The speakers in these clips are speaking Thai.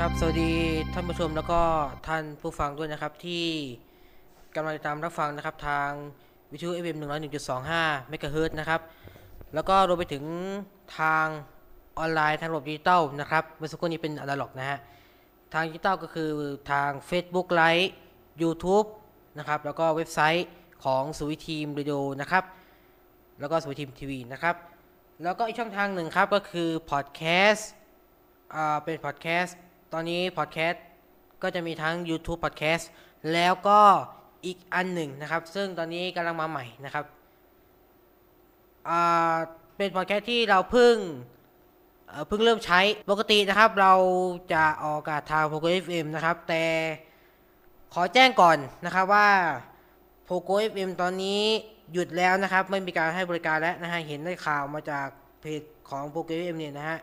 ครับ สวัสดีท่านผู้ชมแล้วก็ท่านผู้ฟังด้วยนะครับที่กำลังติดตามรับฟังนะครับทางวิทยุ FM 101.25เมกะเฮิรตซ์นะครับ แล้วก็รวมไปถึงทางออนไลน์ทางระบบดิจิตอลนะครับเมื่อสักครู่นี้เป็นอนาล็อกนะฮะ ทางดิจิตอลก็คือทาง Facebook Live YouTube นะครับ แล้วก็เว็บไซต์ของสุวิทีมเรดิโอนะครับ แล้วก็สุวิทีมทีวีนะครับ แล้วก็อีกช่องทางหนึ่งครับก็คือพอดแคสต์เป็นพอดแคสต์ ตอนนี้พอดแคสต์ก็จะมีทั้ง YouTube Podcast แล้วก็อีกอันหนึ่งนะครับ ซึ่งตอนนี้กำลังมาใหม่นะครับเป็นพอดแคสต์ที่เราเพิ่งเอ่อเพิ่งเริ่มใช้ปกตินะครับ เราจะออกอากาศทาง Pogo FM นะครับ แต่ขอแจ้งก่อนนะครับว่า Pogo FM ตอนนี้หยุดแล้วนะครับ ไม่มีการให้บริการแล้วนะฮะเห็นได้ข่าวมาจากเพจของ Pogo FM เนี่ยนะฮะ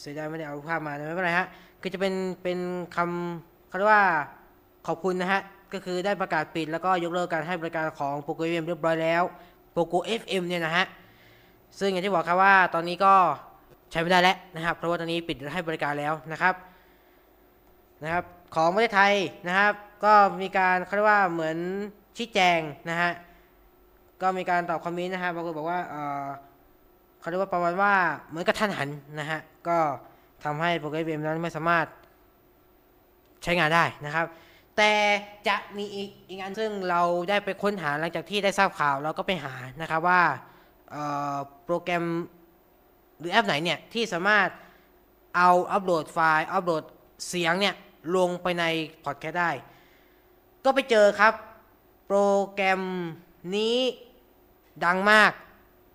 เสียดายไม่ได้เอาภาพมาไม่เป็นไรฮะคือจะเป็นเป็นคำเขาเรียกว่าขอบคุณนะฮะก็คือได้ประกาศปิดแล้วก็ยกเลิกการให้บริการของ Poco FM เรียบร้อยแล้ว Poco FM เนี่ยนะฮะซึ่งอย่างที่บอกครับว่าตอนนี้ก็ใช้ไม่ได้แล้วนะครับ เพราะว่าตอนนี้ปิดให้บริการแล้วนะครับนะครับ ของประเทศไทยนะครับ ก็มีการเขาเรียกว่าเหมือนชี้แจงนะฮะก็มีการตอบคอมเมนต์นะฮะบางคนบอกว่าเอ่อ เขาเรียกว่าประมาณว่าเหมือนกระทันหันนะฮะ ก็ทำให้โปรแกรมเกมนั้นไม่สามารถใช้งานได้นะครับ แต่จะมีอีกอีกอันซึ่งเราได้ไปค้นหาหลังจากที่ได้ทราบข่าวเราก็ไปหานะครับว่าโปรแกรมหรือแอปไหนเนี่ยที่สามารถเอาอัปโหลดไฟล์อัปโหลดเสียงเนี่ยลงไปในพอดแคสต์ได้ ก็ไปเจอครับ โปรแกรมนี้ดังมาก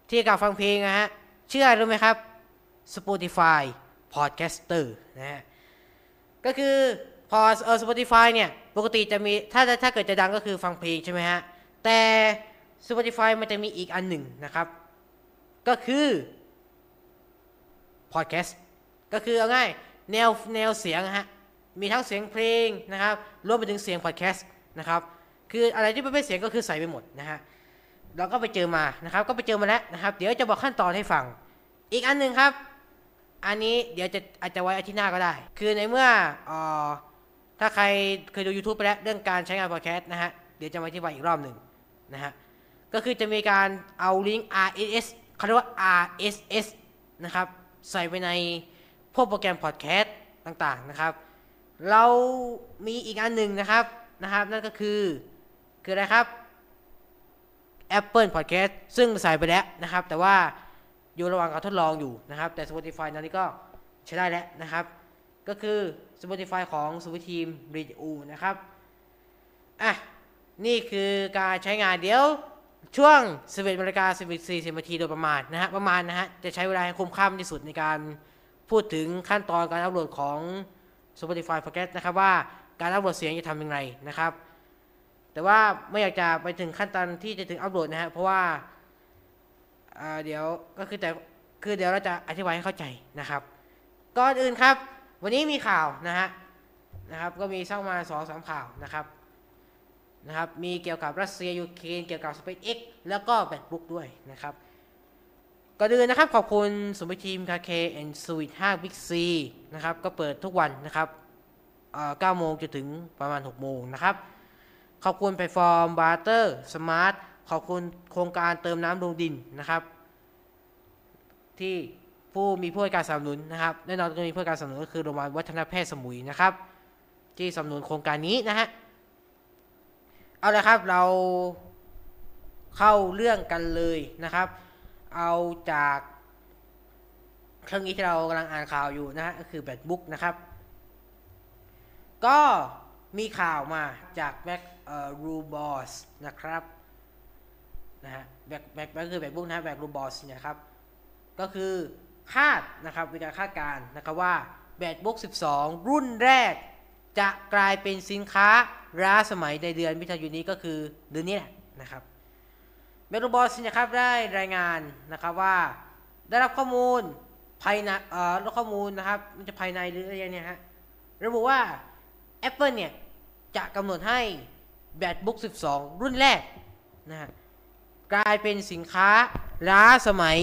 ที่กับฟังเพลงนะฮะ ชื่อรู้ไหมครับ Spotify Podcaster นะฮะก็คือพอเออ Spotify เนี่ย ปกติจะมีถ้าถ้าเกิดจะดังก็คือฟังเพลงใช่ไหมฮะ แต่ Spotify มันจะมีอีกอันหนึ่งนะครับ ก็คือ Podcast ก็คือเอาง่ายแนวแนวเสียงฮะ มีทั้งเสียงเพลงนะครับรวมไปถึงเสียง Podcast นะครับ คืออะไรที่เป็นเสียงก็คือใส่ไปหมดนะฮะเราก็ไปเจอมานะครับ ก็ไปเจอมาแล้วนะครับ เดี๋ยวจะบอกขั้นตอนให้ฟัง อีกอันหนึ่งครับ อันนี้เดี๋ยวจะอาจจะไว้อาทิตย์หน้าก็ได้ คือในเมื่อเออถ้าใครเคยดู YouTube ไปแล้วเรื่องการใช้งานพอดแคสต์นะฮะ เดี๋ยวจะมาอธิบายอีกรอบหนึ่งนะฮะ ก็คือจะมีการเอาลิงก์ RSS เขาเรียกว่า RSS นะครับ ใส่ไปในพวกโปรแกรมพอดแคสต์ต่างๆนะครับ เรามีอีกอันหนึ่งนะครับนะครับ นั่นก็คือคืออะไรครับ Apple Podcast ซึ่งใส่ไปแล้วนะครับ แต่ว่า อยู่ระหว่างการทดลองอยู่นะครับ แต่ Spotify ตอนนี้ก็ใช้ได้แล้วนะครับ ก็คือ Spotify ของสวิทีม Radio นะครับอะนี่คือการใช้งานเดี๋ยวช่วง11นาฬิกา14นาทีโดยประมาณนะฮะประมาณนะฮะจะใช้เวลาให้คุ้มค่าที่สุดในการพูดถึงขั้นตอนการอัปโหลดของ Spotify Podcast นะครับว่าการอัปโหลดเสียงจะทำยังไงนะครับ แต่ว่าไม่อยากจะไปถึงขั้นตอนที่จะถึงอัปโหลดนะฮะเพราะว่า เดี๋ยวก็คือแต่คือเดี๋ยวเราจะอธิบายให้เข้าใจนะครับก่อนอื่นครับ วันนี้มีข่าวนะฮะนะครับ ก็มีสักมาสองสามข่าวนะครับนะครับ มีเกี่ยวกับรัสเซียยูเครนเกี่ยวกับ SpaceX แล้วก็ MacBook ด้วยนะครับก่อนอื่นนะครับขอบคุณสมบัติทีมคาเฟ่ and Sweet ห้าบิ๊กซีนะครับก็เปิดทุกวันนะครับเอ่อ9โมงจนถึงประมาณ 6 โมงนะครับ ขอบคุณแพลตฟอร์ม Barter Smart ขอบคุณโครงการเติมน้ำลงดินนะครับ ที่ผู้มีผู้ให้การสนับสนุนนะครับแน่นอนก็มีผู้ให้การสนับสนุนก็คือโรงพยาบาลวัฒนแพทย์สมุยนะครับ ที่สนับสนุนโครงการนี้นะฮะเอาละครับเราเข้าเรื่องกันเลยนะครับ เอาจากเครื่องนี้ที่เรากำลังอ่านข่าวอยู่นะฮะก็คือแบตบุ๊กนะครับ ก็มีข่าวมาจาก Mac เอ่อ Rumors นะครับ นะฮะ Mac Mac Mac คือ MacBook นะ MacRumors นะครับ ก็คือคาดนะครับมีการคาดการณ์นะครับว่า MacBook 12 รุ่นแรก จะกลายเป็นสินค้าล้าสมัยในเดือนมิถุนายนนี้ก็คือเดือนนี้แหละนะครับ MacRumors นะครับได้รายงานนะครับว่าได้รับข้อมูลภายในเอ่อรับข้อมูลนะครับมันจะภายในหรืออะไรเนี่ยฮะระบุว่า Apple เนี่ยจะกำหนดให้แบตบุ๊ก12 รุ่นแรกนะฮะ กลายเป็นสินค้าล้าสมัย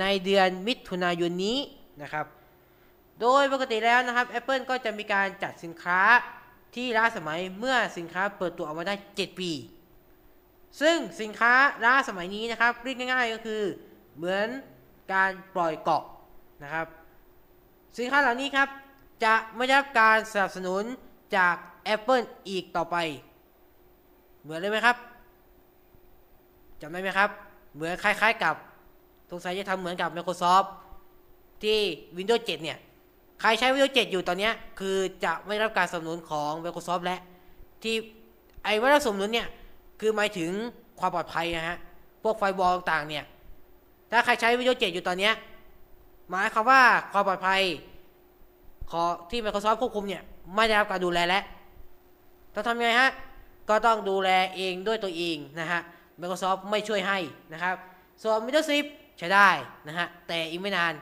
ในเดือนมิถุนายนนี้นะครับ โดยปกติแล้วนะครับ Apple ก็จะมีการจัดสินค้าที่ล้าสมัยเมื่อสินค้าเปิดตัวออกมาได้ 7 ปี ซึ่งสินค้าล้าสมัยนี้นะครับเรียกง่าย ๆ ก็คือเหมือนการปล่อยเกาะนะครับ สินค้าเหล่านี้ครับจะไม่ได้รับการสนับสนุนจาก Apple อีกต่อไป เหมือนเลยไหมครับ จำได้ไหมครับ เหมือนคล้าย ๆ กับสงสัยจะทำเหมือนกับ Microsoft ที่ Windows 7 เนี่ย ใครใช้ Windows 7 อยู่ตอนนี้คือจะไม่รับการสนับสนุนของ Microsoft และ ที่ไอ้ไม่รับสนับสนุนเนี่ย คือหมายถึงความปลอดภัยนะฮะ พวกไฟบอลต่างๆเนี่ย ถ้าใครใช้ Windows 7 อยู่ตอนนี้หมายความว่าความปลอดภัยขอที่ Microsoft ควบคุมเนี่ย ไม่ได้รับการดูแลแล้วต้องทำยังไงฮะ ก็ต้องดูแลเองด้วยตัวเองนะฮะ Microsoft ไม่ช่วยให้นะครับ ส่วน Windows 10 ใช้ได้นะฮะ แต่อีกไม่นาน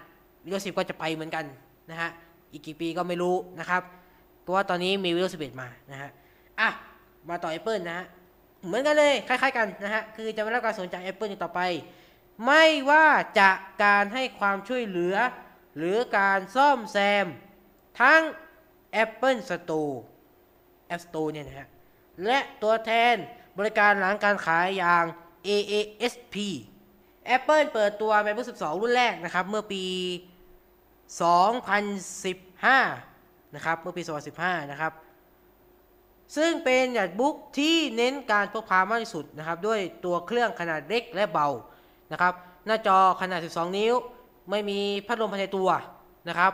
Windows 10 ก็จะไปเหมือนกันนะฮะ อีกกี่ปีก็ไม่รู้นะครับ เพราะว่าตอนนี้มี Windows 11 มานะฮะ อะ มาต่อ Apple นะฮะ เหมือนกันเลย คล้ายๆกันนะฮะ คือจะไม่รับการสนใจ Apple อีกต่อไป ไม่ว่าจะการให้ความช่วยเหลือ หรือการซ่อมแซม ทั้ง Apple Store App Store เนี่ยนะฮะ และตัวแทน บริการหลังการขายอย่าง AASP Apple เปิดตัว MacBook 12 รุ่นแรกนะครับ เมื่อปี 2015 นะครับ เมื่อปี 2015 นะครับ ซึ่งเป็น MacBook ที่เน้นการพกพามากที่สุดนะครับ ด้วยตัวเครื่องขนาดเล็กและเบา นะครับ หน้าจอขนาด 12 นิ้ว ไม่มีพัดลมภายในตัวนะครับ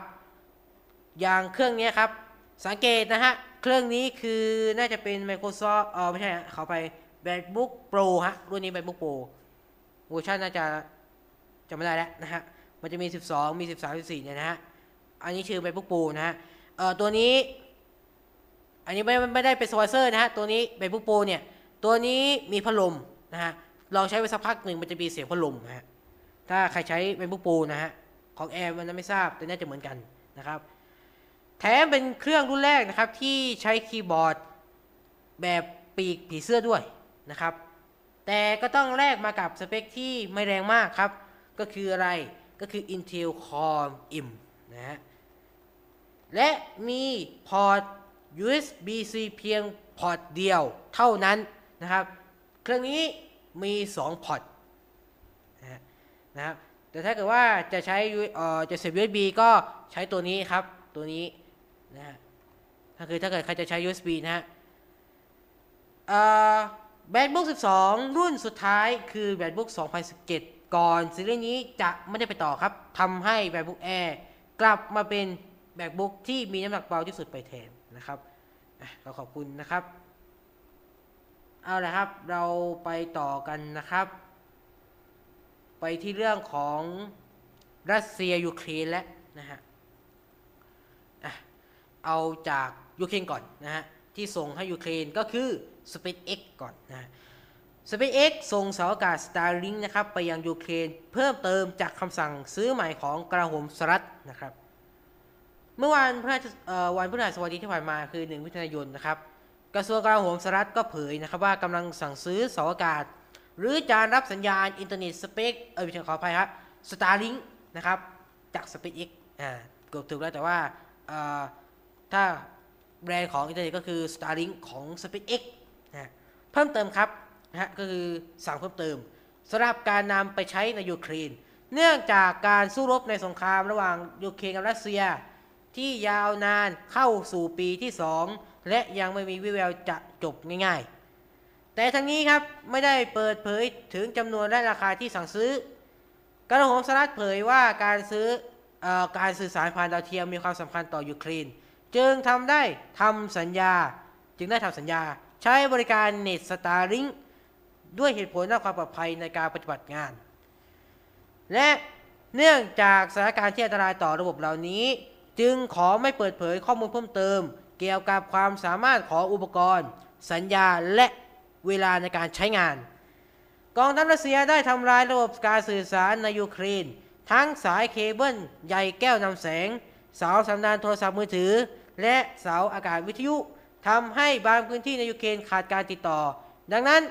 อย่างเครื่องนี้ครับ สังเกตนะฮะ เครื่องนี้คือน่าจะเป็น Microsoft เออไม่ใช่เขาไป MacBook Pro ฮะ รุ่นนี้ MacBook Pro เวอร์ชันน่าจะจำไม่ได้แล้วนะฮะ มันจะมี 12 มี 13 14เนี่ยนะฮะ อันนี้ชื่อ MacBook Pro นะฮะ เอ่อ ตัวนี้ อันนี้ไม่ไม่ได้เป็นสวอยเซอร์นะฮะ ตัวนี้ MacBook Pro เนี่ย ตัวนี้มีพัดลมนะฮะลองใช้ไปสักพักหนึ่งมันจะมีเสียงพัดลมนะฮะ ถ้าใครใช้ MacBook Pro นะฮะ ของแอร์มันไม่ทราบแต่น่าจะเหมือนกันนะครับ แถมเป็นเครื่องรุ่นแรกนะครับที่ใช้คีย์บอร์ดแบบปีกผีเสื้อด้วยนะครับ แต่ก็ต้องแลกมากับสเปคที่ไม่แรงมากครับ ก็คืออะไรก็คือ Intel Core M นะฮะและมีพอร์ต USB-C เพียงพอร์ตเดียวเท่านั้นนะครับ เครื่องนี้มี 2 พอร์ตนะครับแต่ถ้าเกิดว่าจะใช้เอ่อจะเสียบ USB ก็ใช้ตัวนี้ครับ ตัวนี้ นะฮะถ้าคือถ้าเกิดใครจะใช้ USB นะฮะเอ่อ MacBook 12 รุ่นสุดท้ายคือ MacBook 2017 ก่อนซีรีส์นี้จะไม่ได้ไปต่อครับทำให้ MacBook Air กลับมาเป็น MacBook ที่มีน้ำหนักเบาที่สุดไปแทนนะครับอะก็ขอบคุณนะครับ เอาละครับเราไปต่อกันนะครับ ไปที่เรื่องของรัสเซียยูเครนแล้วนะฮะ เอาจากยูเครนก่อนนะฮะที่ส่งให้ยูเครนก็คือ SpaceX ก่อนนะ SpaceX ส่งเสาอากาศ Starlink นะครับไปยังยูเครนเพิ่มเติมจากคำสั่งซื้อใหม่ของกลาโหมสหรัฐนะครับ เมื่อวันพฤหัสวันพฤหัสบดีที่ผ่านมาคือ 1 มิถุนายนนะครับกระทรวงกลาโหมสหรัฐก็เผยนะครับว่ากำลังสั่งซื้อเสาอากาศ หรือจานรับสัญญาณอินเทอร์เน็ต SpaceX เออไม่ใช่ขออภัยครับ Starlink นะครับจาก SpaceX อ่าเกือบถูกแล้วแต่ว่าอ่อ ถ้าแบรนด์ของอินเทอร์เน็ตก็คือ Starlink ของ SpaceX นะฮะเพิ่มเติมครับนะฮะก็คือสั่งเพิ่มเติมสำหรับการนำไปใช้ในยูเครน เนื่องจากการสู้รบในสงครามระหว่างยูเครนกับรัสเซีย ที่ยาวนานเข้าสู่ปีที่ 2 และยังไม่มีวิแววจะจบง่ายๆ แต่ทั้งนี้ครับไม่ได้เปิดเผยถึงจำนวนและราคาที่สั่งซื้อกระทรวงสหรัฐเผยว่าการซื้อเออการสื่อสารผ่านดาวเทียมมีความสำคัญต่อยูเครน จึงทำได้ทำสัญญา จึงได้ทำสัญญา ใช้บริการเน็ต Starlink ด้วยเหตุผลด้านความปลอดภัยในการปฏิบัติงาน และเนื่องจากสถานการณ์ที่อันตรายต่อระบบเหล่านี้ จึงขอไม่เปิดเผยข้อมูลเพิ่มเติม เกี่ยวกับความสามารถของอุปกรณ์ สัญญาและเวลาในการใช้งาน กองทัพรัสเซียได้ทำลายระบบการสื่อสารในยูเครน ทั้งสายเคเบิลใยแก้วนำแสง เสาสัญญาณโทรศัพท์มือถือ และเสาอากาศวิทยุทำให้บางพื้นที่ในยูเครนขาดการติดต่อ ดังนั้น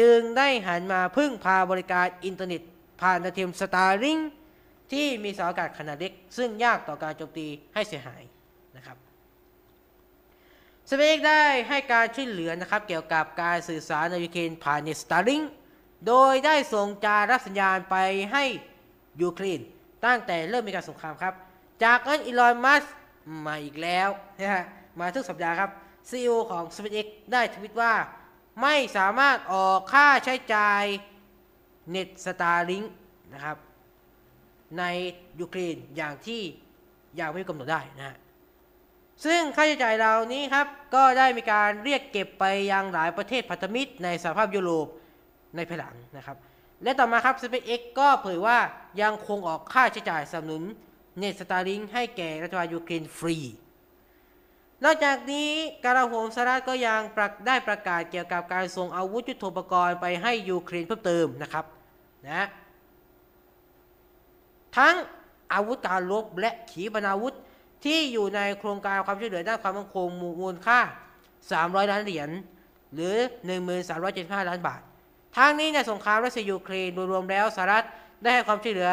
จึงได้หันมาพึ่งพาบริการอินเทอร์เน็ต ผ่านดาวเทียม Starlink ที่มีเสาอากาศขนาดเล็ก ซึ่งยากต่อการโจมตีให้เสียหายนะครับ SpaceX ได้ให้การช่วยเหลือนะครับเกี่ยวกับการสื่อสารในยูเครนผ่านเน็ต Starlink โดยได้ส่งจานรับสัญญาณไปให้ยูเครนตั้งแต่เริ่มมีการสงครามครับ จากนั้นอีลอน มัสก์ มาอีกแล้วนะฮะมาทุกสัปดาห์ครับ CEO ของ SpaceX ได้ทวิตว่า ไม่สามารถออกค่าใช้จ่ายเน็ต Starlinkนะครับ ในยูเครนอย่างที่ยังไม่กำหนดได้นะฮะซึ่งค่าใช้จ่ายเหล่านี้ครับ ก็ได้มีการเรียกเก็บไปยังหลายประเทศพันธมิตรในสหภาพยุโรปในภายหลังนะครับ และต่อมาครับ SpaceX ก็เผยว่ายังคงออกค่าใช้จ่ายสนับสนุน เน็ต Starlink ให้แก่รัฐบาลยูเครนฟรี นอกจากนี้กลาโหมสหรัฐก็ยังประได้ประกาศเกี่ยวกับการส่งอาวุธยุทโธปกรณ์ไปให้ยูเครนเพิ่มเติมนะครับนะทั้งอาวุธการรบและขีปนาวุธที่อยู่ในโครงการความช่วยเหลือด้านความมั่นคงมูลค่า 300 ล้านเหรียญหรือ 1375 ล้านบาท ทางนี้ในสงครามรัสเซียยูเครนโดยรวมแล้วสหรัฐได้ให้ความช่วยเหลือ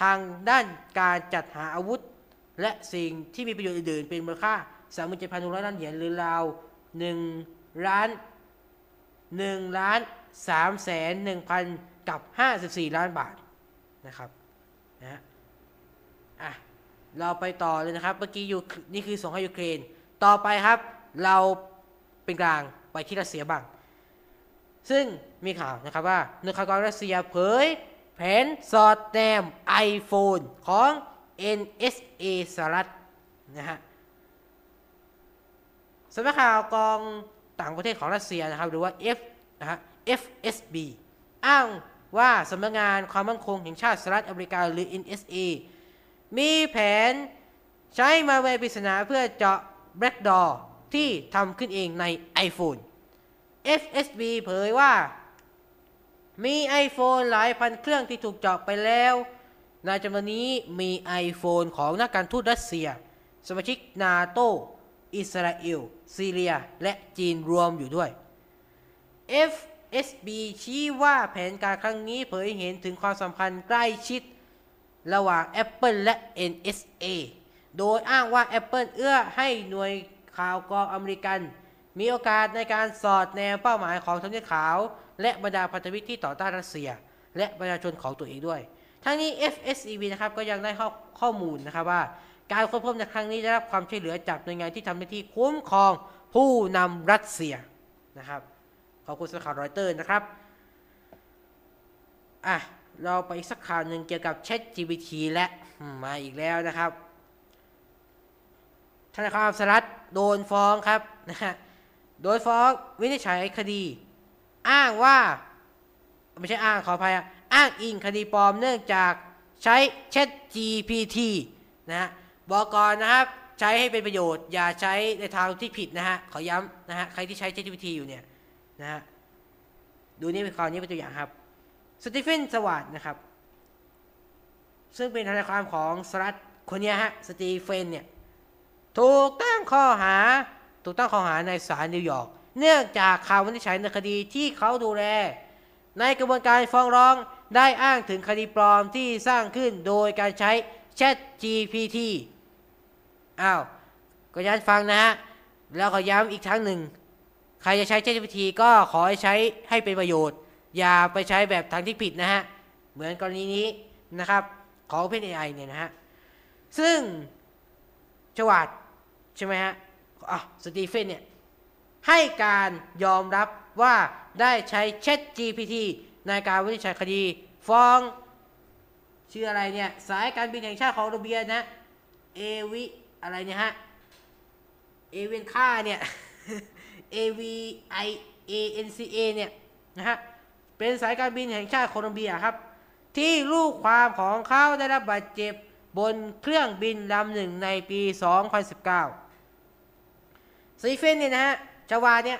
ทางด้านการจัดหาอาวุธ และสิ่งที่มีประโยชน์อื่นๆ เป็นมูลค่า37,600ล้านเหรียญหรือราว1ล้าน1ล้าน3แสน1,000 กับ 54 ล้านบาทนะครับนะฮะอะเราไปต่อเลยนะครับเมื่อกี้อยู่นี่คือส่งให้ยูเครน ต่อไปครับเราเป็นกลางไปที่รัสเซียบ้าง ซึ่งมีข่าวนะครับว่าหน่วยข่าวกรองรัสเซียเผย แผนสอดแนม iPhone ของ NSA สหรัฐนะฮะสำนักข่าวกองต่างประเทศของรัสเซียนะครับ หรือว่า F นะฮะ FSB อ้างว่าสำนักงานความมั่นคงแห่งชาติสหรัฐอเมริกาหรือ NSA มีแผนใช้มาแวร์ปริศนาเพื่อเจาะ backdoor ที่ทำขึ้นเองใน iPhone FSB เผยว่า มี iPhone หลายพันเครื่องที่ถูกเจาะไปแล้ว ในจำนวนนี้มี iPhone ของนักการทูตรัสเซีย สมาชิกนาโต อิสราเอล ซีเรีย และจีนรวมอยู่ด้วย FSB ชี้ว่าแผนการครั้งนี้เผยเห็นถึงความสัมพันธ์ใกล้ชิด ระหว่าง Apple และ NSA โดยอ้างว่า Apple เอื้อให้หน่วยข่าวกรองอเมริกัน มีโอกาสในการสอดแนวเป้าหมายของทำเนียบขาว และบรรดาพันธมิตรที่ต่อต้านรัสเซีย และประชาชนของตัวเองด้วย ทั้งนี้ FSEB นะครับก็ยังได้ข้อข้อมูลนะครับว่า การค้นพบในครั้งนี้ได้รับความช่วยเหลือจากหน่วยงานที่ทำหน้าที่คุ้มครองผู้นำรัสเซียนะครับขอบคุณสำหรับข่าวรอยเตอร์นะครับอะเราไปอีกสักข่าวหนึ่งเกี่ยวกับ Chat GPT และมาอีกแล้วนะครับธนาคารสหรัฐโดนฟ้องครับนะฮะโดยฟ้องวินิจฉัยคดี อ้างว่าไม่ใช่อ้างขออภัยอ้างอิงคดีปลอมเนื่องจากใช้ Chat GPT นะฮะบอกก่อนนะครับ ใช้ให้เป็นประโยชน์ อย่าใช้ในทางที่ผิดนะฮะขอย้ำนะฮะใครที่ใช้ Chat GPT อยู่เนี่ยนะฮะดูนี่เป็นข่าวนี้เป็นตัวอย่างครับสตีเฟนสวัสดนะครับ ซึ่งเป็นทนายความของสรัฐคนนี้ฮะสตีเฟนเนี่ยถูกตั้งข้อหาถูกตั้งข้อหาในศาลนิวยอร์ก เนื่องจากข่าววินิจฉัยในคดีที่เขาดูแล ในกระบวนการฟ้องร้องได้อ้างถึงคดีปลอมที่สร้างขึ้นโดยการใช้ Chat GPT อ้าวก็ย้อนฟังนะฮะ แล้วก็ย้ำอีกครั้งหนึ่ง ใครจะใช้ Chat GPT ก็ขอให้ใช้ให้เป็นประโยชน์ อย่าไปใช้แบบทางที่ผิดนะฮะ เหมือนกรณีนี้นะครับ ของ OpenAI เนี่ยนะฮะ ซึ่งชวัดใช่ไหมฮะอะสตีเฟนเนี่ย ให้การยอมรับว่าได้ใช้ Chat GPT ในการวินิจฉัยคดี ฟ้องชื่ออะไรเนี่ย สายการบินแห่งชาติของโรเบียนะ เอวิ อะไรเนี่ยฮะ เอเวนค่าเนี่ย A V I A N C A เนี่ยนะฮะ เป็นสายการบินแห่งชาติโคลอมเบียครับ ที่ลูกความของเขาได้รับบาดเจ็บบนเครื่องบินลำหนึ่งในปี 2019ซีเฟนเนี่ยนะฮะ จาวาเนี่ย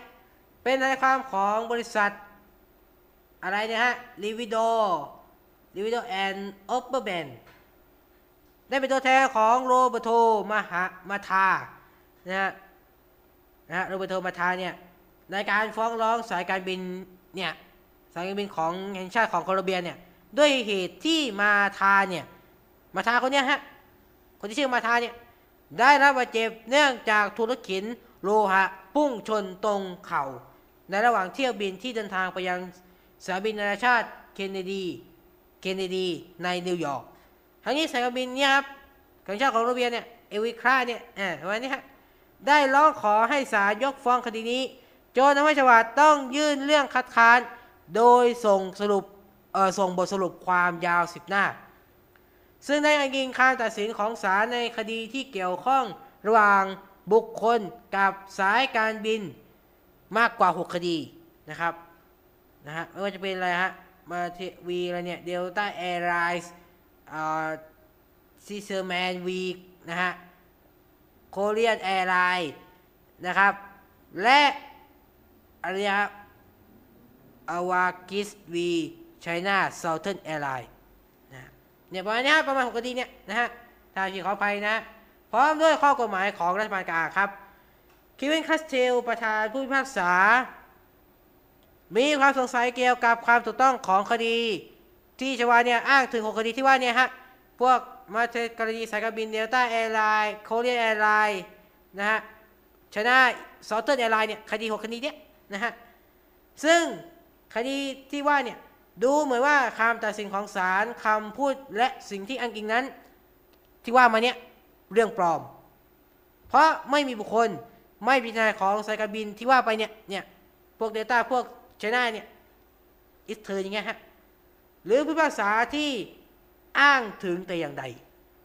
เป็นนายความของบริษัท อะไรนี่ยฮะลิวิโดลิวิโดแอนด์ออปเปอร์แบนได้เป็นตัวแทนของโรเบโตมาหามาทานะฮะนะฮะโรเบโตมาทาเนี่ยในการฟ้องร้องสายการบินเนี่ยสายการบินของแห่งชาติของโคลอมเบียเนี่ยด้วยเหตุที่มาทาเนี่ยมาทาคนเนี้ยฮะคนที่ชื่อมาทาเนี่ยได้รับบาดเจ็บเนื่องจากธุรกิน โลหะพุ่งชนตรงเข่า ในระหว่างเที่ยวบินที่เดินทางไปยังสนามบินนานาชาติเคนเนดีเคนเนดีในนิวยอร์กทั้งนี้สายการบินเนี่ยครับการชาติของโรเบียเนี่ยเอวิคราเนี่ยอ่าวันนี้ฮะได้ร้องขอให้ศาลยกฟ้องคดีนี้ โจนทำให้ชวาดต้องยื่นเรื่องคัดค้าน โดยส่งสรุปเอ่อส่งบทสรุปความยาวสิบหน้า ซึ่งได้อ้างอิงคำตัดสินของศาลในคดีที่เกี่ยวข้องระหว่าง บุคคลกับสายการบินมากกว่า 6 คดีนะครับนะฮะไม่ว่าจะเป็นอะไรฮะมาเทวีอะไรเนี่ยเดลต้าแอร์ไลน์อ่าซีเซอร์แมนวีนะฮะโคเรียนแอร์ไลน์นะครับ และอะไรครับอาวากิสวีไชน่าเซาเทิร์นแอร์ไลน์นะเนี่ยประมาณนี้ฮะประมาณหกคดีเนี่ยนะฮะถ้าพี่ขออภัยนะ พร้อมด้วยข้อกฎหมายของรัฐบาลกลางครับคิวินคัสเทลประธานผู้พิพากษา มีความสงสัยเกี่ยวกับความถูกต้องของคดี ที่ชวาเนี่ยอ้างถึงหกคดีที่ว่าเนี่ยฮะ พวกมาเทกรณีสายการบิน Delta Airlines Korean Airlines นะฮะ China Southern Airlines เนี่ยคดีหกคดีเนี่ยนะฮะ ซึ่งคดีที่ว่าเนี่ยดูเหมือนว่าคำตัดสินของศาลคำพูดและสิ่งที่อ้างอิงนั้น ที่ว่ามาเนี่ย เรื่องปลอม เพราะไม่มีบุคคลไม่พิจารณาของสายการบินที่ว่าไปเนี่ยเนี่ยพวกเดลต้าพวก China เนี่ยอิสเทอร์อย่างเงี้ยฮะหรือพิพากษาที่อ้างถึงแต่อย่างใด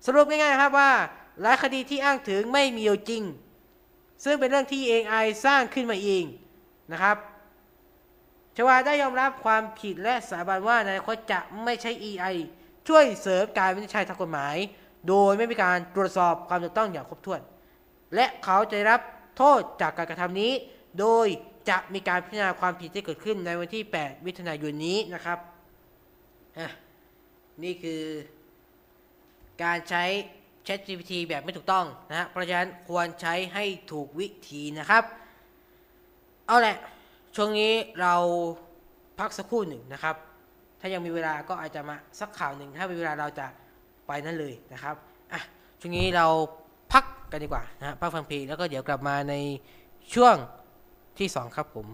สรุปง่ายๆครับว่าหลายคดีที่อ้างถึงไม่มีอยู่จริง ซึ่งเป็นเรื่องที่ AI สร้างขึ้นมาเองนะครับชวาได้ยอมรับความผิดและสาบานว่าในอนาคตจะไม่ใช้ AI ช่วยเสริมการวินิจฉัยทางกฎหมาย โดยไม่มีการตรวจสอบความถูกต้องอย่างครบถ้วน และเขาจะรับโทษจากการกระทำนี้ โดยจะมีการพิจารณาความผิดที่เกิดขึ้นในวันที่ 8 มิถุนายนนี้นะครับ นี่คือการใช้ ChatGPT แบบไม่ถูกต้องนะฮะเพราะฉะนั้นควรใช้ให้ถูกวิธีนะครับ เอาแหละ ช่วงนี้เราพักสักครู่หนึ่งนะครับ ถ้ายังมีเวลาก็อาจจะมาสักข่าวหนึ่ง ถ้ามีเวลาเราจะ ไปนั่นเลยนะครับอะช่วงนี้เราพักกันดีกว่านะฮะพักฟังเพลงแล้วก็เดี๋ยวกลับมาในช่วงที่ 2 ครับผม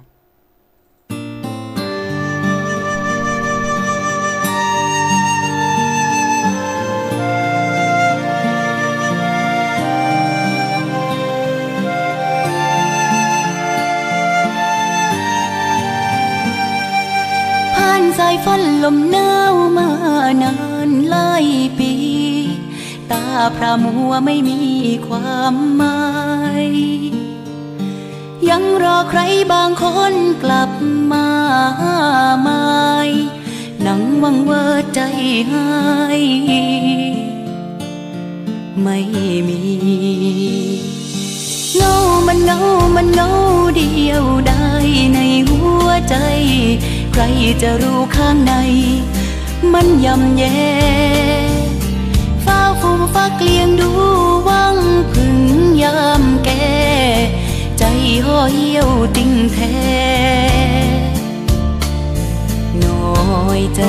ผ่านสายฝนลมหนาวมานานหลายปี ตาพระมัวไม่มีความหมาย ยังรอใครบางคนกลับมาใหม่นั่งวังเวอใจหายไม่มีเงามันเงามันเงาเดียวได้ในหัวใจ ใครจะรู้ข้างใน มันยำแย่ ฟ้าเกลียงดูวังพึ่งยามแก่ใจห่อเหี่ยวติ่งแท้น้อยใจ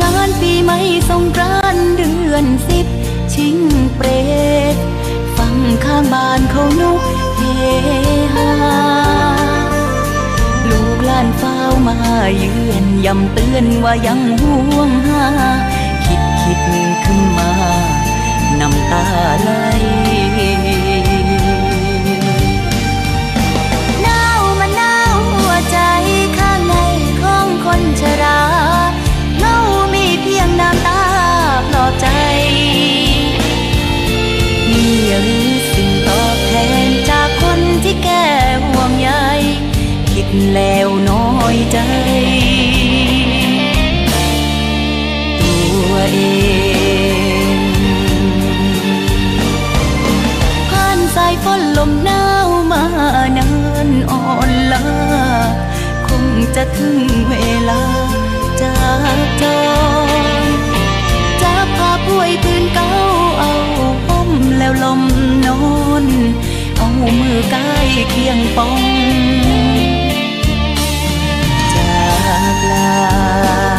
งานปีใหม่สงกรานเดือนสิบชิงเปรตฟังข้างบ้านเขานุกเฮฮาลูกหลานเฝ้ามาเยือนยำเตือนว่ายังห่วงหา ขึ้นมา น้ำตาไหลหนาวมันหนาวหัวใจข้างในของคนชราเงามีเพียงน้ำตาปลอบใจ นี่หรือสิ่งตอบแทนจากคนที่แก้ห่วงใยคิดแล้วน้อยใจ ตัวเอง จะถึงเวลาจากจรจากผ้าป่วยพื้นเก่าเอาห่มแล้วลมนอน เอามือกายเคียงป้องจากลา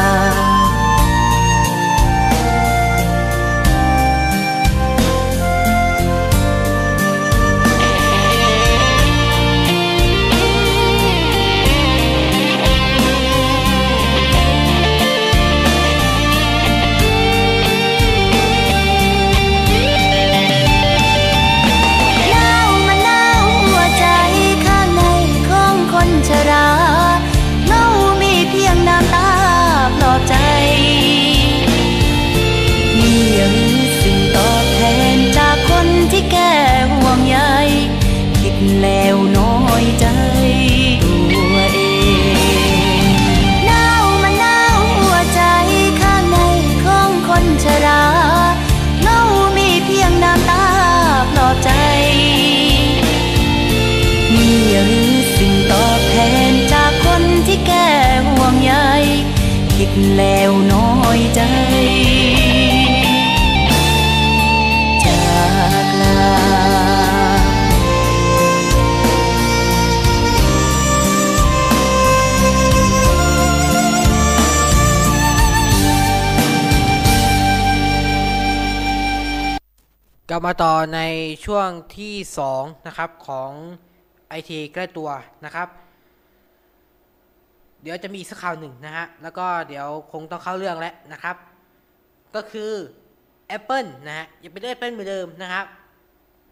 ลับมาต่อในช่วงที่ 2 นะครับของไอทีใกล้ตัวนะครับ เดี๋ยวจะมีสักข่าวหนึ่งนะฮะ แล้วก็เดี๋ยวคงต้องเข้าเรื่องแล้วนะครับ ก็คือ Apple นะฮะยังเป็น Apple เหมือนเดิมนะครับ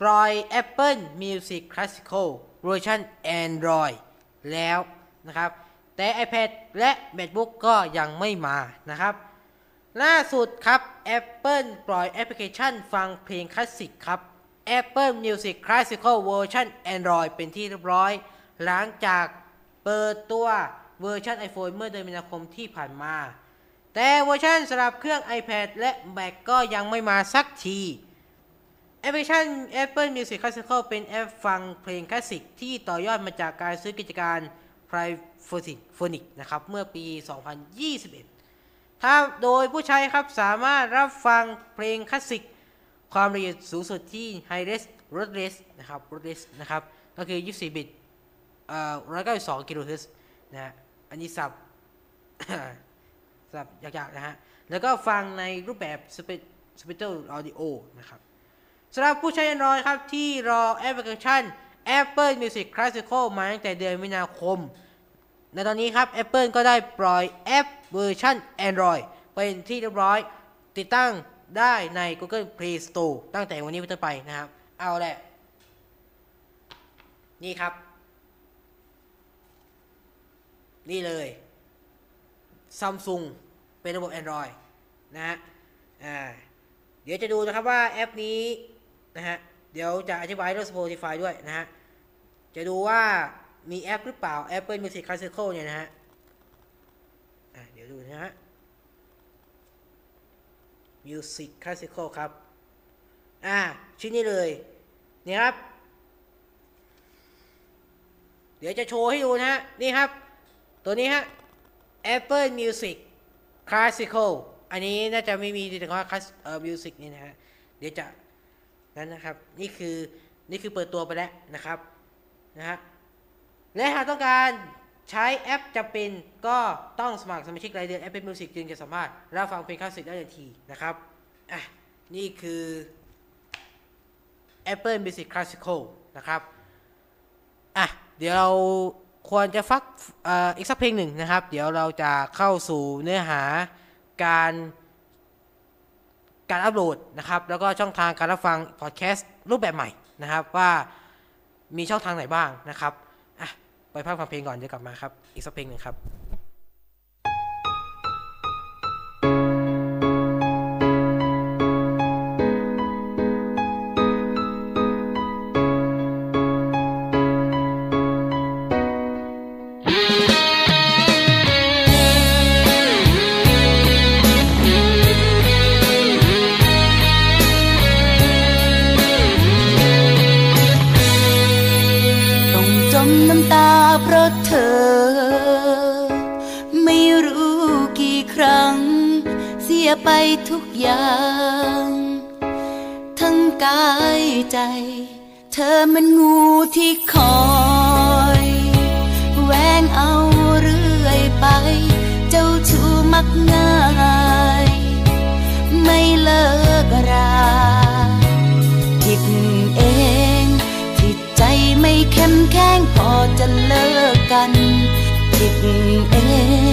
ปล่อย Apple Music Classical เวอร์ชัน Android แล้วนะครับ แต่ iPad และ MacBook ก็ยังไม่มานะครับ ล่าสุดครับ Apple ปล่อยแอปพลิเคชันฟังเพลงคลาสสิกครับ Apple Music Classical Version Android เป็นที่เรียบร้อย หลังจากเปิดตัวเวอร์ชัน iPhone เมื่อเดือนมีนาคมที่ผ่านมา แต่เวอร์ชันสำหรับเครื่อง iPad และ Mac ก็ยังไม่มาสักทีแอปพลิเคชัน Apple Music Classical เป็นแอปฟังเพลงคลาสสิกที่ต่อยอดมาจากการซื้อกิจการ Private นะครับ เมื่อปี 2021 ถ้าโดยผู้ใช้ครับสามารถรับฟังเพลงคลาสสิก ความละเอียดสูงสุดที่ High Res r o d r e s นะครับ r o d r e s นะครับ ก็คือ 24 บิตเอ่อ192กิโลเฮิรตซ์นะฮะอันนี้สับสับยากๆนะฮะ แล้วก็ฟังในรูปแบบ Spectral Audio นะครับสำหรับผู้ใช้ Android ครับ ที่รอแอปพลิเคชัน Apple Music Classical มาตั้งแต่เดือนมีนาคม ในตอนนี้ครับ Apple ก็ได้ปล่อยแอปเวอร์ชัน Android เป็นที่เรียบร้อย ติดตั้งได้ใน Google Play Store ตั้งแต่วันนี้เป็นต้นไปนะครับ เอาแหละ นี่ครับ นี่เลย Samsung เป็นระบบ Android นะฮะอ่าเดี๋ยวจะดูนะครับว่าแอปนี้นะฮะ เดี๋ยวจะอธิบายเรื่อง Spotify ด้วยนะฮะ จะดูว่า มีแอปหรือเปล่า Apple Music Classical เนี่ยนะฮะเดี๋ยวดูนะฮะ Music Classical ครับ อ่าชิ้นนี้เลย นี่ครับ เดี๋ยวจะโชว์ให้ดูนะฮะ นี่ครับ ตัวนี้ฮะ Apple Music Classical อันนี้น่าจะไม่มีแต่ว่า class เอ่อ music นี่นะฮะ เดี๋ยวจะ นั้นนะครับ นี่คือ นี่คือเปิดตัวไปแล้วนะครับ นะฮะ และหากต้องการใช้แอปจำเป็นก็ต้องสมัครสมาชิกรายเดือน Apple Music จึงจะสามารถรับฟังเพลงคลาสสิกได้ทันทีนะครับอะนี่คือ Apple Music Classical นะครับอะเดี๋ยวเราควรจะฟักออีกสักเพลงหนึ่งนะครับ เดี๋ยวเราจะเข้าสู่เนื้อหาการการอัปโหลดนะครับ แล้วก็ช่องทางการรับฟังพอดแคสต์รูปแบบใหม่นะครับ ว่ามีช่องทางไหนบ้างนะครับ ไปพักฟังเพลงก่อนเดี๋ยวกลับมาครับ อีกสักเพลงหนึ่งครับ กายใจ เธอมันงูที่คอยแหวงเอาเรื่อยไป เจ้าชู้มักง่าย ไม่เลิกราผิดเองที่ใจไม่เข้มแข็งพอจะเลิกกันผิดเอง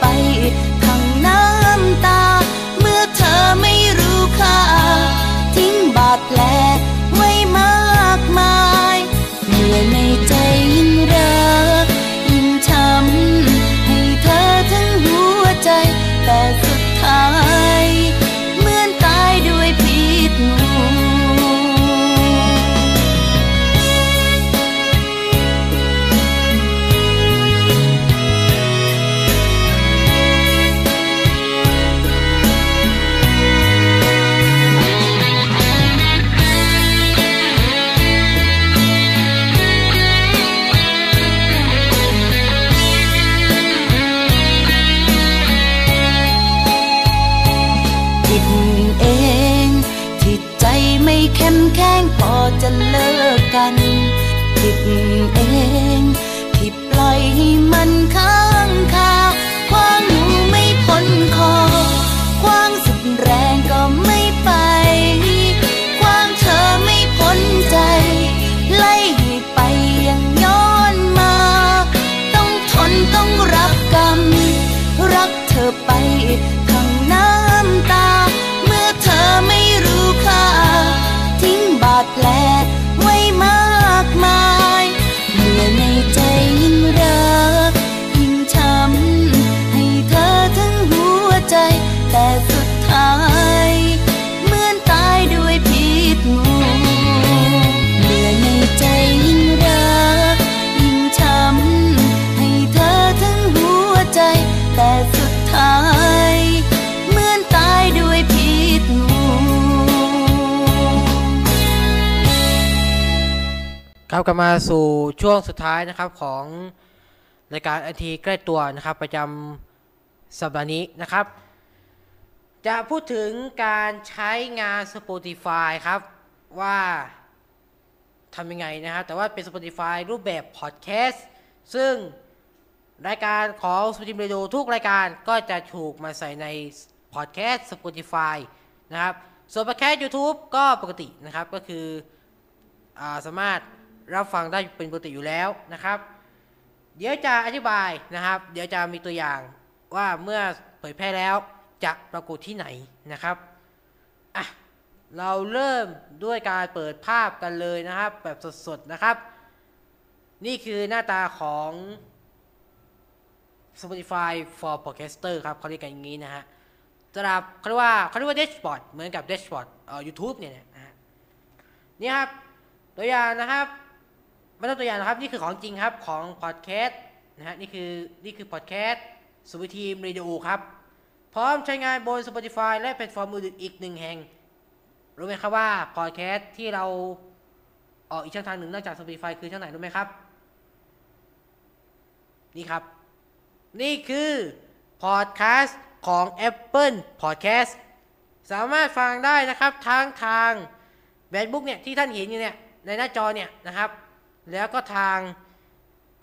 ไป พอจะเลิกกันผิดเองที่ปล่อยให้มันค้างคา ครับกลับมาสู่ช่วงสุดท้ายนะครับของรายการไอทีใกล้ตัวนะครับ ประจำสัปดาห์นี้นะครับ จะพูดถึงการใช้งาน Spotify ครับว่าทำยังไงนะครับแต่ว่าเป็น Spotify รูปแบบพอดแคสต์ซึ่งรายการของ Spotify Radio ทุกรายการก็จะถูกมาใส่ในพอดแคสต์ Spotify นะครับส่วนพอดแคสต์ YouTube ก็ปกตินะครับก็คืออาสามารถ รับฟังได้เป็นปกติอยู่แล้วนะครับ เดี๋ยวจะอธิบายนะครับ เดี๋ยวจะมีตัวอย่างว่าเมื่อเผยแพร่แล้วจะปรากฏที่ไหนนะครับอะเราเริ่มด้วยการเปิดภาพกันเลยนะครับ แบบสดๆนะครับ นี่คือหน้าตาของ Spotify for Podcaster ครับเขาเรียกกันอย่างนี้นะฮะสำหรับเขาเรียกว่าเขาเรียกว่า dashboard เหมือนกับ dashboard เอ่อ YouTube เนี่ยนะฮะนี่ครับตัวอย่างนะครับ ไม่ต้องตัวอย่างนะครับ นี่คือของจริงครับของพอดแคสต์นะฮะนี่คือนี่คือพอดแคสต์สุวิทีมเรดิโอครับ พร้อมใช้งานบน Spotify และแพลตฟอร์มอื่นอีกหนึ่งแห่ง รู้ไหมครับว่าพอดแคสต์ที่เราออกอีกช่องทางหนึ่งนอกจาก Spotify คือช่องไหนรู้ไหมครับ นี่ครับ นี่คือพอดแคสต์ของ Apple Podcast สามารถฟังได้นะครับทั้งทางแบนบุ๊กเนี่ยที่ท่านเห็นอยู่เนี่ยในหน้าจอเนี่ยนะครับ แล้วก็ทาง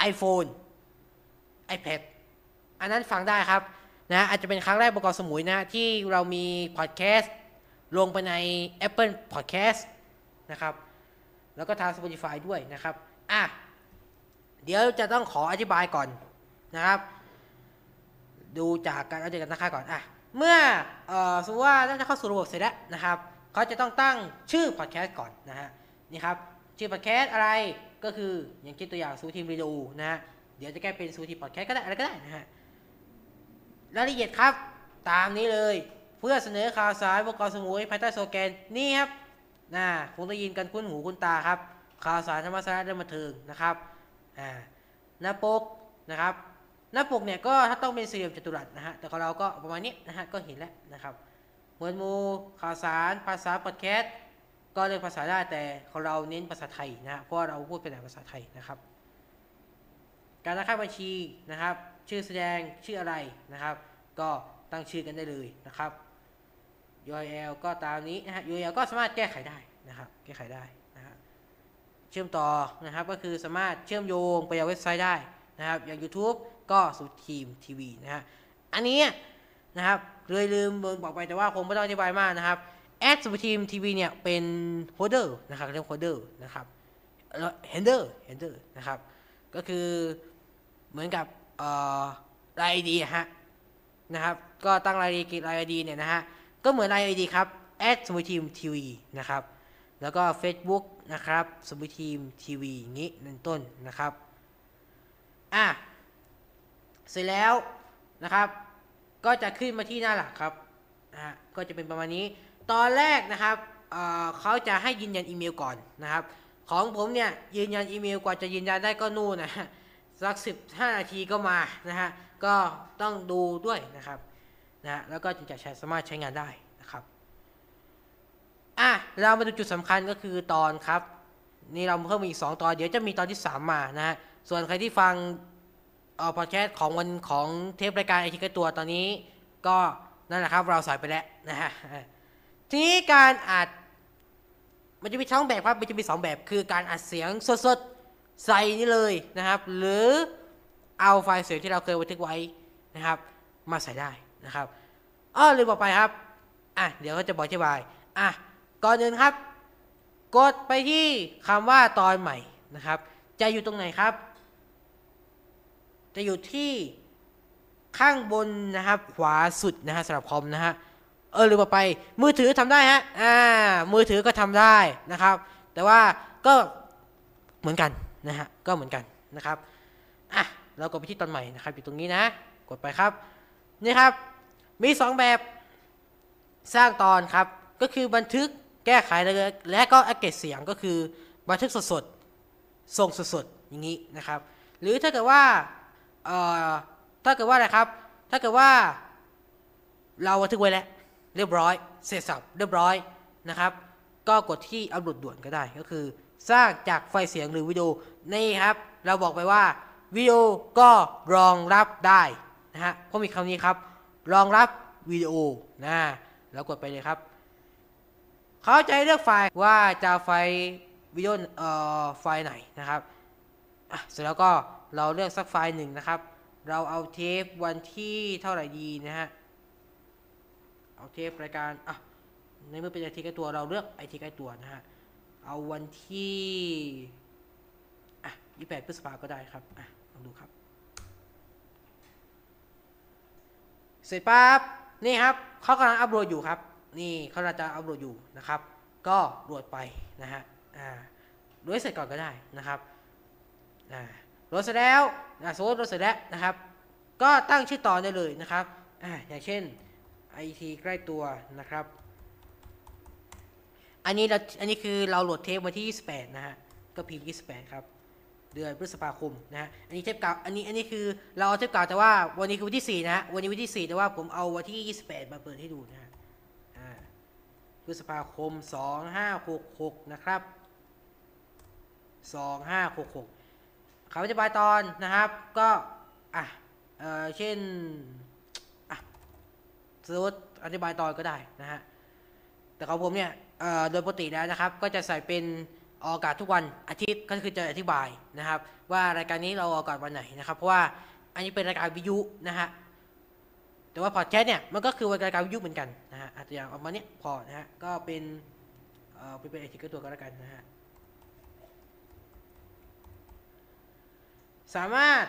iPhone iPad อันนั้นฟังได้ครับนะอาจจะเป็นครั้งแรกบนกสมุยนะ ที่เรามีพอดแคสต์ลงไปใน Apple Podcast นะครับ แล้วก็ทาง Spotify ด้วยนะครับอะเดี๋ยวจะต้องขออธิบายก่อนนะครับ ดูจากการอัปเดตกันนะคะก่อนอะเมื่อเอ่อสมมติว่าน่าจะเข้าสู่ระบบเสร็จแล้วนะครับเขาจะต้องตั้งชื่อพอดแคสต์ก่อนนะฮะนี่ครับ ชื่อพอดแคสต์อะไร ก็คืออย่างเช่นตัวอย่างซูทีมรีดูนะฮะเดี๋ยวจะแก้เป็นซูทีมพอดแคสต์ก็ได้อะไรก็ได้นะฮะรายละเอียดครับตามนี้เลย เพื่อเสนอข่าวสารบนเกาะสมุยภายใต้โลแกนนี่ครับนะคงได้ยินกันคุ้นหูคุ้นตาครับ ข่าวสารธรรมสาระเรื่องบันเทิงนะครับอ่าหน้าปกนะครับหน้าปกเนี่ยก็ถ้าต้องเป็นสี่เหลี่ยมจัตุรัสนะฮะแต่ของเราก็ประมาณนี้นะฮะก็เห็นแล้วนะครับหมวดหมู่ข่าวสารภาษาพอดแคสต์ ก็เรียนภาษาได้แต่ของเราเน้นภาษาไทยนะเพราะเราพูดเป็นแต่ภาษาไทยนะครับ การตั้งค่าบัญชีนะครับ ชื่อแสดงชื่ออะไรนะครับ ก็ตั้งชื่อกันได้เลยนะครับ URL ก็ตามนี้นะฮะ URL ก็สามารถแก้ไขได้นะครับ แก้ไขได้นะฮะเชื่อมต่อนะครับก็คือสามารถเชื่อมโยงไปยังเว็บไซต์ได้นะครับ อย่าง YouTube ก็สุดทีมทีวีนะฮะอันนี้นะครับเลยลืมบอกไปแต่ว่าคงไม่ต้องอธิบายมากนะครับ แอดสุดทีมทีวีเนี่ยเป็น holder นะครับเรียก holder นะครับแล้ว handle handle นะครับก็คือเหมือนกับเอ่อรายดีฮะนะครับก็ตั้งรายดีรายดีเนี่ยนะฮะก็เหมือนรายดีครับแอดสุดทีมทีวีนะครับแล้วก็ Facebook นะครับสมุทีมทีวีอย่างนี้เป็นต้นนะครับอะเสร็จแล้วนะครับ ก็จะขึ้นมาที่หน้าหลักครับนะฮะก็จะเป็นประมาณนี้ ตอนแรกนะครับเเขาจะให้ยืนยันอีเมลก่อนนะครับ ของผมเนี่ยยืนยันอีเมลกว่าจะยืนยันได้ก็นู่นนะสักสิบห้านาทีก็มานะฮะก็ต้องดูด้วยนะครับนะฮะแล้วก็จึงจะใช้สามารถใช้งานได้นะครับอะเรามาดูจุดสำคัญก็คือตอนครับ นี่เราเพิ่มอีก 2 ตอน เดี๋ยวจะมีตอนที่ 3 มานะฮะส่วนใครที่ฟังเอ่อพอดแคสต์ของวันของเทปรายการไอทีกระตัวตอนนี้ ก็นั่นแหละครับเราใส่ไปแล้วนะฮะ ทีนี้การอัดมันจะมีช่องแบบครับมันจะมีสองแบบคือการอัดเสียงสดๆใส่นี่เลยนะครับ หรือเอาไฟล์เสียงที่เราเคยบันทึกไว้นะครับ มาใส่ได้นะครับอ้อลืมบอกไปครับอะเดี๋ยวก็จะบอกอธิบายอะก่อนอื่นครับ กดไปที่คำว่าตอนใหม่นะครับ จะอยู่ตรงไหนครับ จะอยู่ที่ข้างบนนะครับ ขวาสุดนะฮะสำหรับคอมนะฮะ เออลืมบอกไป มือถือทำได้ฮะอ่ามือถือก็ทำได้นะครับ แต่ว่าก็เหมือนกันนะฮะก็เหมือนกันนะครับอะเรากดไปที่ตอนใหม่นะครับอยู่ตรงนี้นะ กดไปครับนี่ครับมีสองแบบสร้างตอนครับ ก็คือบันทึกแก้ไขและและก็อัปเกรดเสียงก็คือบันทึกสดๆส่งสดๆอย่างนี้นะครับ หรือถ้าเกิดว่าเอ่อถ้าเกิดว่าอะไรครับ ถ้าเกิดว่า เราบันทึกไว้แล้ว เรียบร้อย เสร็จสับเรียบร้อยนะครับ ก็กดที่อัปโหลดด่วนก็ได้ก็คือ สร้างจากไฟล์เสียงหรือวิดีโอนี่ครับ เราบอกไปว่าวิดีโอก็รองรับได้นะฮะเพราะมีคำนี้ครับ รองรับวิดีโอนะแล้วกดไปเลยครับ เขาจะให้เลือกไฟล์ว่าจะไฟล์วิดีโอเอ่อไฟล์ไหนนะครับอะเสร็จแล้วก็เราเลือกสักไฟล์หนึ่งนะครับ เราเอาเทปวันที่เท่าไหร่ดีนะฮะ เอาเทปรายการอะในเมื่อเป็นไอทีใกล้ตัวเราเลือกไอทีใกล้ตัวนะฮะเอาวันที่อะ28พฤษภาก็ได้ครับอะลองดูครับ เสร็จปั๊บนี่ครับเขากำลังอัปโหลดอยู่ครับ นี่เขากำลังจะอัปโหลดอยู่นะครับ ก็โหลดไปนะฮะอ่าโหลดให้เสร็จก่อนก็ได้นะครับอ่าโหลดเสร็จแล้วนะสมมติโหลดเสร็จแล้วนะครับ ก็ตั้งชื่อต่อได้เลยนะครับอ่าอย่างเช่น IT ใกล้ตัวนะครับ อันนี้เราอันนี้คือเราโหลดเทปวันที่ 28 นะฮะ ก็พิมพ์ 28 ครับ เดือนพฤษภาคมนะฮะ อันนี้เทปเก่า อันนี้อันนี้คือเราเอาเทปเก่าแต่ว่าวันนี้คือวันที่ 4 นะฮะ วันนี้วันที่ 4 แต่ว่าผมเอาวันที่ 28 มาเปิดให้ดูนะฮะอ่าพฤษภาคม 2566 นะครับ 2566เขาจะบายตอนนะครับ ก็ อะเออเช่น สมมติอธิบายตอนก็ได้นะฮะแต่ของผมเนี่ยโดยปกติแล้วนะครับ ก็จะใส่เป็นออกอากาศทุกวันอาทิตย์ก็คือจะอธิบายนะครับ ว่ารายการนี้เราออกอากาศวันไหนนะครับ เพราะว่าอันนี้เป็นรายการวิทยุนะฮะแต่ว่าพอดแคสต์เนี่ยมันก็คือรายการวิทยุเหมือนกันนะฮะอาจจะอย่างประมาณเนี้ยพอนะฮะก็เป็นเอ่อเป็นเป็นไอทีก็ตัวก็แล้วกันนะฮะสามารถ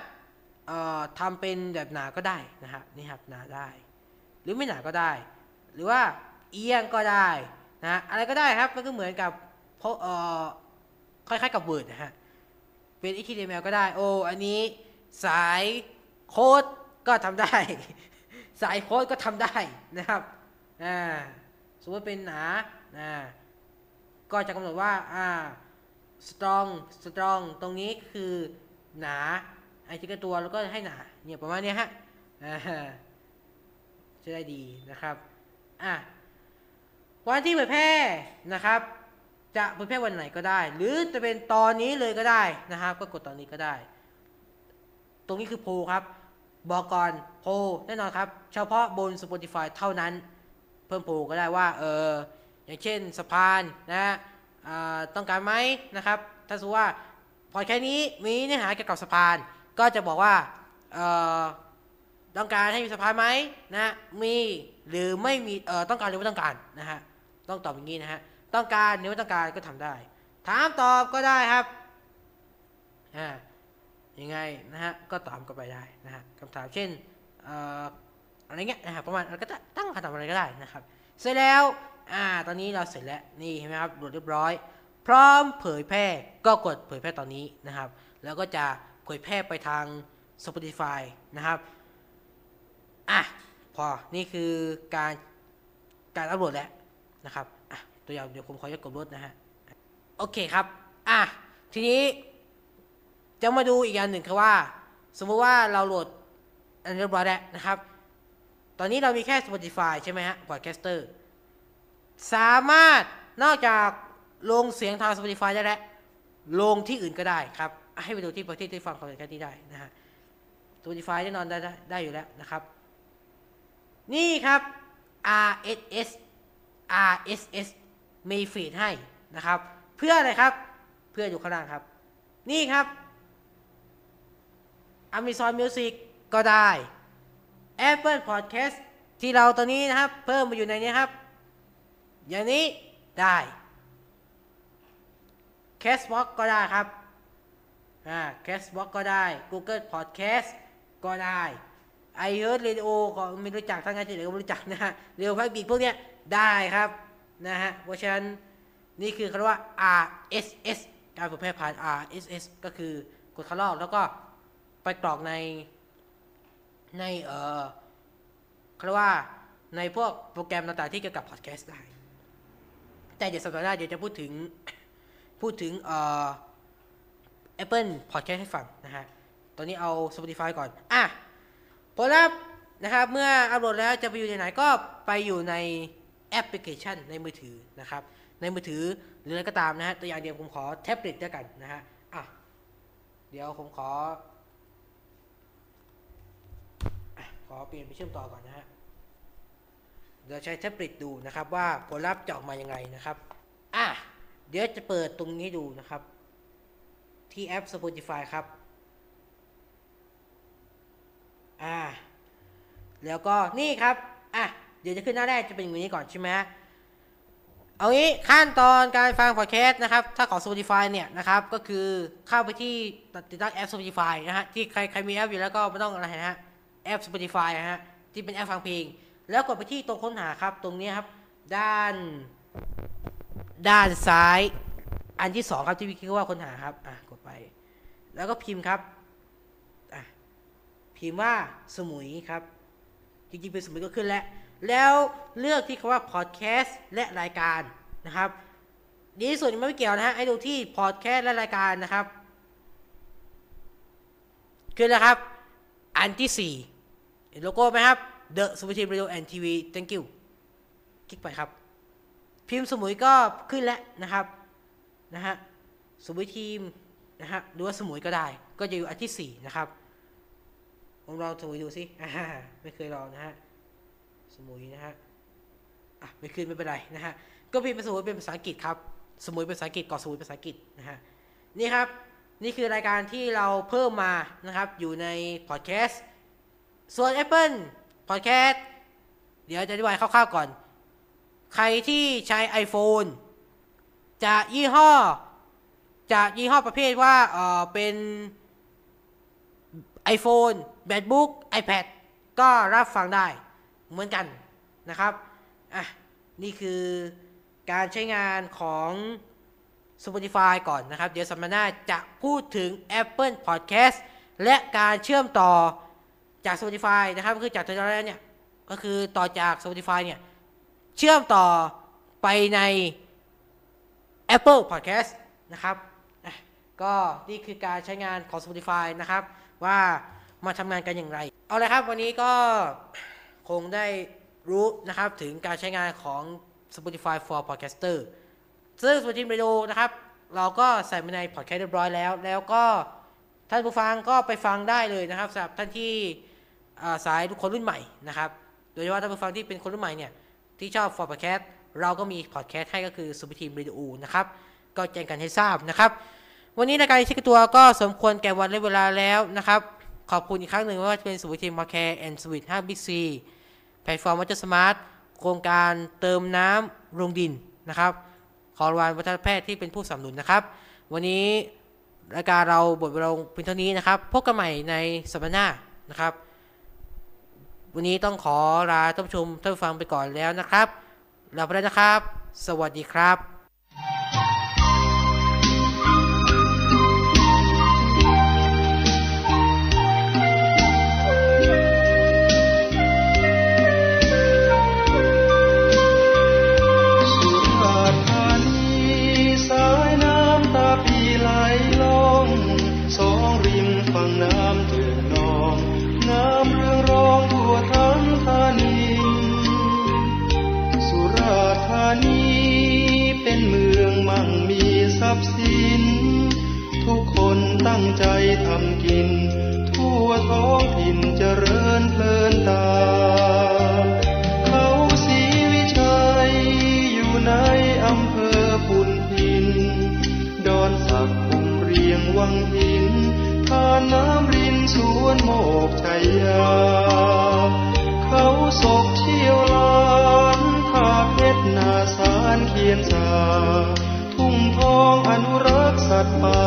เอ่อทำเป็นแบบหนาก็ได้นะฮะนี่ครับหนาได้ รือไม่หนาก็ได้ หรือว่าเอียงก็ได้นะอะไรก็ได้ครับมันก็เหมือนกับเพราะเอ่อคล้ายๆกับ Word นะฮะเป็น HTML ก็ได้ โอ้ อันนี้สายโค้ดก็ทำได้ สายโค้ดก็ทำได้นะครับอ่าสมมติเป็นหนาอ่าก็จะกำหนดว่าอ่า strong strong ตรงนี้คือหนาไอ้ที่กระตัวแล้วก็ให้หนาเนี่ยประมาณนี้ฮะอ่า จะได้ดีนะครับอะวันที่เผยแพร่นะครับ จะเผยแพร่วันไหนก็ได้ หรือจะเป็นตอนนี้เลยก็ได้นะครับ ก็กดตอนนี้ก็ได้ ตรงนี้คือโพลครับ บอกก่อนโพลแน่นอนครับ เฉพาะบน Spotify เท่านั้น เพิ่มโพลก็ได้ว่าเอออย่างเช่นสะพานนะอ่าต้องการไหมนะครับ ถ้าสมมติว่าพอแค่นี้มีเนื้อหาเกี่ยวกับสะพาน ก็จะบอกว่าเออ ต้องการให้มีสะพาไหมนะฮะมีหรือไม่มีเอ่อต้องการหรือไม่ต้องการนะฮะต้องตอบอย่างนี้นะฮะต้องการหรือไม่ต้องการก็ทำได้ ถามตอบก็ได้ครับอ่ายังไงนะฮะก็ตอบก็ไปได้นะฮะคำถามเช่นเอ่ออะไรเงี้ยนะฮะประมาณเราก็จะตั้งคำถามอะไรก็ได้นะครับ เสร็จแล้วอ่าตอนนี้เราเสร็จแล้วนี่เห็นไหมครับโหลดเรียบร้อย พร้อมเผยแพร่ก็กดเผยแพร่ตอนนี้นะครับ แล้วก็จะเผยแพร่ไปทาง Spotify นะครับ อะพอนี่คือการการอัปโหลดแล้วนะครับอะตัวอย่างเดี๋ยวผมขอจะกดรถนะฮะโอเคครับอะทีนี้จะมาดูอีกอย่างหนึ่งคือว่า สมมุติว่าเราโหลดอันเรียบร้อยแล้วนะครับ ตอนนี้เรามีแค่ Spotify ใช่ไหมฮะ Podcaster สามารถนอกจากลงเสียงทาง Spotify ได้แล้วลงที่อื่นก็ได้ครับ ให้ไปดูที่ประเทศที่ฟังคอนเทนต์นี้ได้นะฮะ Spotify แน่นอนไดได้ได้อยู่แล้วนะครับ นี่ครับ RSS RSS มีฟีดให้นะครับ เพื่ออะไรครับ เพื่ออยู่ข้างล่างครับ นี่ครับ Amazon Music ก็ได้ Apple Podcast ที่เราตอนนี้นะครับ เพิ่มมาอยู่ในนี้ครับ อย่างนี้ได้ Castbox ก็ได้ครับอ่า Castbox ก็ได้ Google Podcast ก็ได้ i h e a r t Radio ก็ไม่รู้จักทั้งนั้นที่เหลือก็ไม่รู้จักนะฮะเรียวพักบีพวกเนี้ยได้ครับนะฮะเพราะฉะนั้นนี่คือคำว่า RSS การเผยแพร่ผ่าน RSS ก็คือกดคัดลอกแล้วก็ไปกรอกในในเอ่อเขาเรียกว่าในพวกโปรแกรมต่างๆที่เกี่ยวกับพอดแคสต์ได้ แต่เดี๋ยวสัปดาห์หน้าเดี๋ยวจะพูดถึงพูดถึงเอ่อ Apple Podcast ให้ฟังนะฮะ ตอนนี้เอา Spotify ก่อน อะ ผลลัพธ์นะครับเมื่ออัปโหลดแล้วจะไปอยู่ในไหนก็ไปอยู่ในแอปพลิเคชันในมือถือนะครับ ในมือถือหรืออะไรก็ตามนะฮะตัวอย่างเดียวผมขอแท็บเล็ตด้วยกันนะฮะอะเดี๋ยวผมขอขอเปลี่ยนไปเชื่อมต่อก่อนนะฮะเดี๋ยวใช้แท็บเล็ตดูนะครับว่าผลลัพธ์จะออกมายังไงนะครับอะเดี๋ยวจะเปิดตรงนี้ดูนะครับ ที่แอป Spotify ครับ อ่า แล้วก็นี่ครับ อะ เดี๋ยวจะขึ้นหน้าแรกจะเป็นอย่างนี้ก่อนใช่ไหมเอางี้ขั้นตอนการฟังพอดแคสต์นะครับ ถ้าของ Spotify เนี่ยนะครับ ก็คือเข้าไปที่ติดตั้งแอป Spotify นะฮะ ที่ใครใครมีแอปอยู่แล้วก็ไม่ต้องอะไรนะฮะ แอป Spotify นะฮะ ที่เป็นแอปฟังเพลง แล้วกดไปที่ตรงค้นหาครับ ตรงนี้ครับ ด้าน ด้านซ้าย อันที่สองครับที่วิคิดว่าค้นหาครับ อะ กดไป แล้วก็พิมพ์ครับ พิมพ์ว่าสมุยครับ จริงๆ เป็นสมุยก็ขึ้นแล้ว แล้วเลือกที่คำว่าพอดแคสต์และรายการนะครับดีที่สุดไม่เกี่ยวนะฮะให้ดูที่พอดแคสต์และรายการนะครับ ขึ้นแล้วครับ อันที่สี่เห็นโลโก้ไหมครับ The s u p e r t eam Radio and TV Thank you คลิกไปครับ พิมพ์สมุยก็ขึ้นแล้วนะครับนะฮะสมุยทีมนะฮะหรือว่าสมุยก็ได้ ก็จะอยู่อันที่สี่นะครับ ผมลองสมุยดูสิอ่าไม่เคยลองนะฮะ สมุยนะฮะ อะไม่ขึ้นไม่เป็นไรนะฮะ ก็พิมพ์เป็นสมุยเป็นภาษาอังกฤษครับ สมุยเป็นภาษาอังกฤษก่อสมุยเป็นภาษาอังกฤษนะฮะ นี่ครับ นี่คือรายการที่เราเพิ่มมานะครับ อยู่ในพอดแคสต์ ส่วน Apple Podcast เดี๋ยวจะอธิบายคร่าวๆก่อน ใครที่ใช้ iPhone จะยี่ห้อจะยี่ห้อประเภทว่าเออเป็น iPhone MacBook iPad ก็รับฟังได้เหมือนกันนะครับอะนี่คือการใช้งานของ Spotify ก่อนนะครับ เดี๋ยวสัปดาห์หน้าจะพูดถึง Apple Podcast และการเชื่อมต่อจาก Spotify นะครับคือจากตัวแรกเนี่ยก็คือต่อจาก Spotify เนี่ยเชื่อมต่อไปใน Apple Podcast นะครับอะก็นี่คือการใช้งานของ Spotify นะครับว่า มาทำงานกันอย่างไร เอาลยครับ วันนี้ก็คงได้รู้นะครับถึงการใช้งานของ Spotify for Podcaster ซึ่ง Spotify Radio นะครับ เราก็ใส่ไปใน Podcast เรียบร้อยแล้ว แล้วก็ท่านผู้ฟังก็ไปฟังได้เลยนะครับสำหรับท่านที่อ่าสายคนรุ่นใหม่นะครับ โดยเฉพาะท่านผู้ฟังที่เป็นคนรุ่นใหม่เนี่ยที่ชอบ for podcast เราก็มีพอดแคสต์ให้ก็คือสุภทีมรีดิโอนะครับ ก็แจ้งกันให้ทราบนะครับ วันนี้รายการชิคตัวก็สมควรแก่วันและเวลาแล้วนะครับ ขอบคุณอีกครั้งหนึ่งว่าจะเป็นสุภทีมมาแคร์แอนด์สวิตห้างบิ๊กซีแพลตฟอร์มวัตสมาร์ทโครงการเติมน้ำลงดินนะครับ ขอรางวัลวัฒนแพทย์ที่เป็นผู้สนับสนุนนะครับ วันนี้รายการเราบทลงเพียงเท่านี้นะครับ พบกันใหม่ในสัปดาห์หน้านะครับ วันนี้ต้องขอลาท่านผู้ชมท่านผู้ฟังไปก่อนแล้วนะครับลาไปแล้วนะครับ สวัสดีครับ ใจทำกิน ทั่วท้องถิ่นเจริญเพลินตา เขาสีวิชัยอยู่ในอำเภอปุนพิน ดอนสักคุมเรียงวังหินทานน้ำรินสวนโมกชัยยา เขาศกเชี่ยวลานทาเพชรนาสารเขียนสาทุ่งทองอนุรักษ์สัตว์ป่า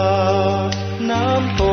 น้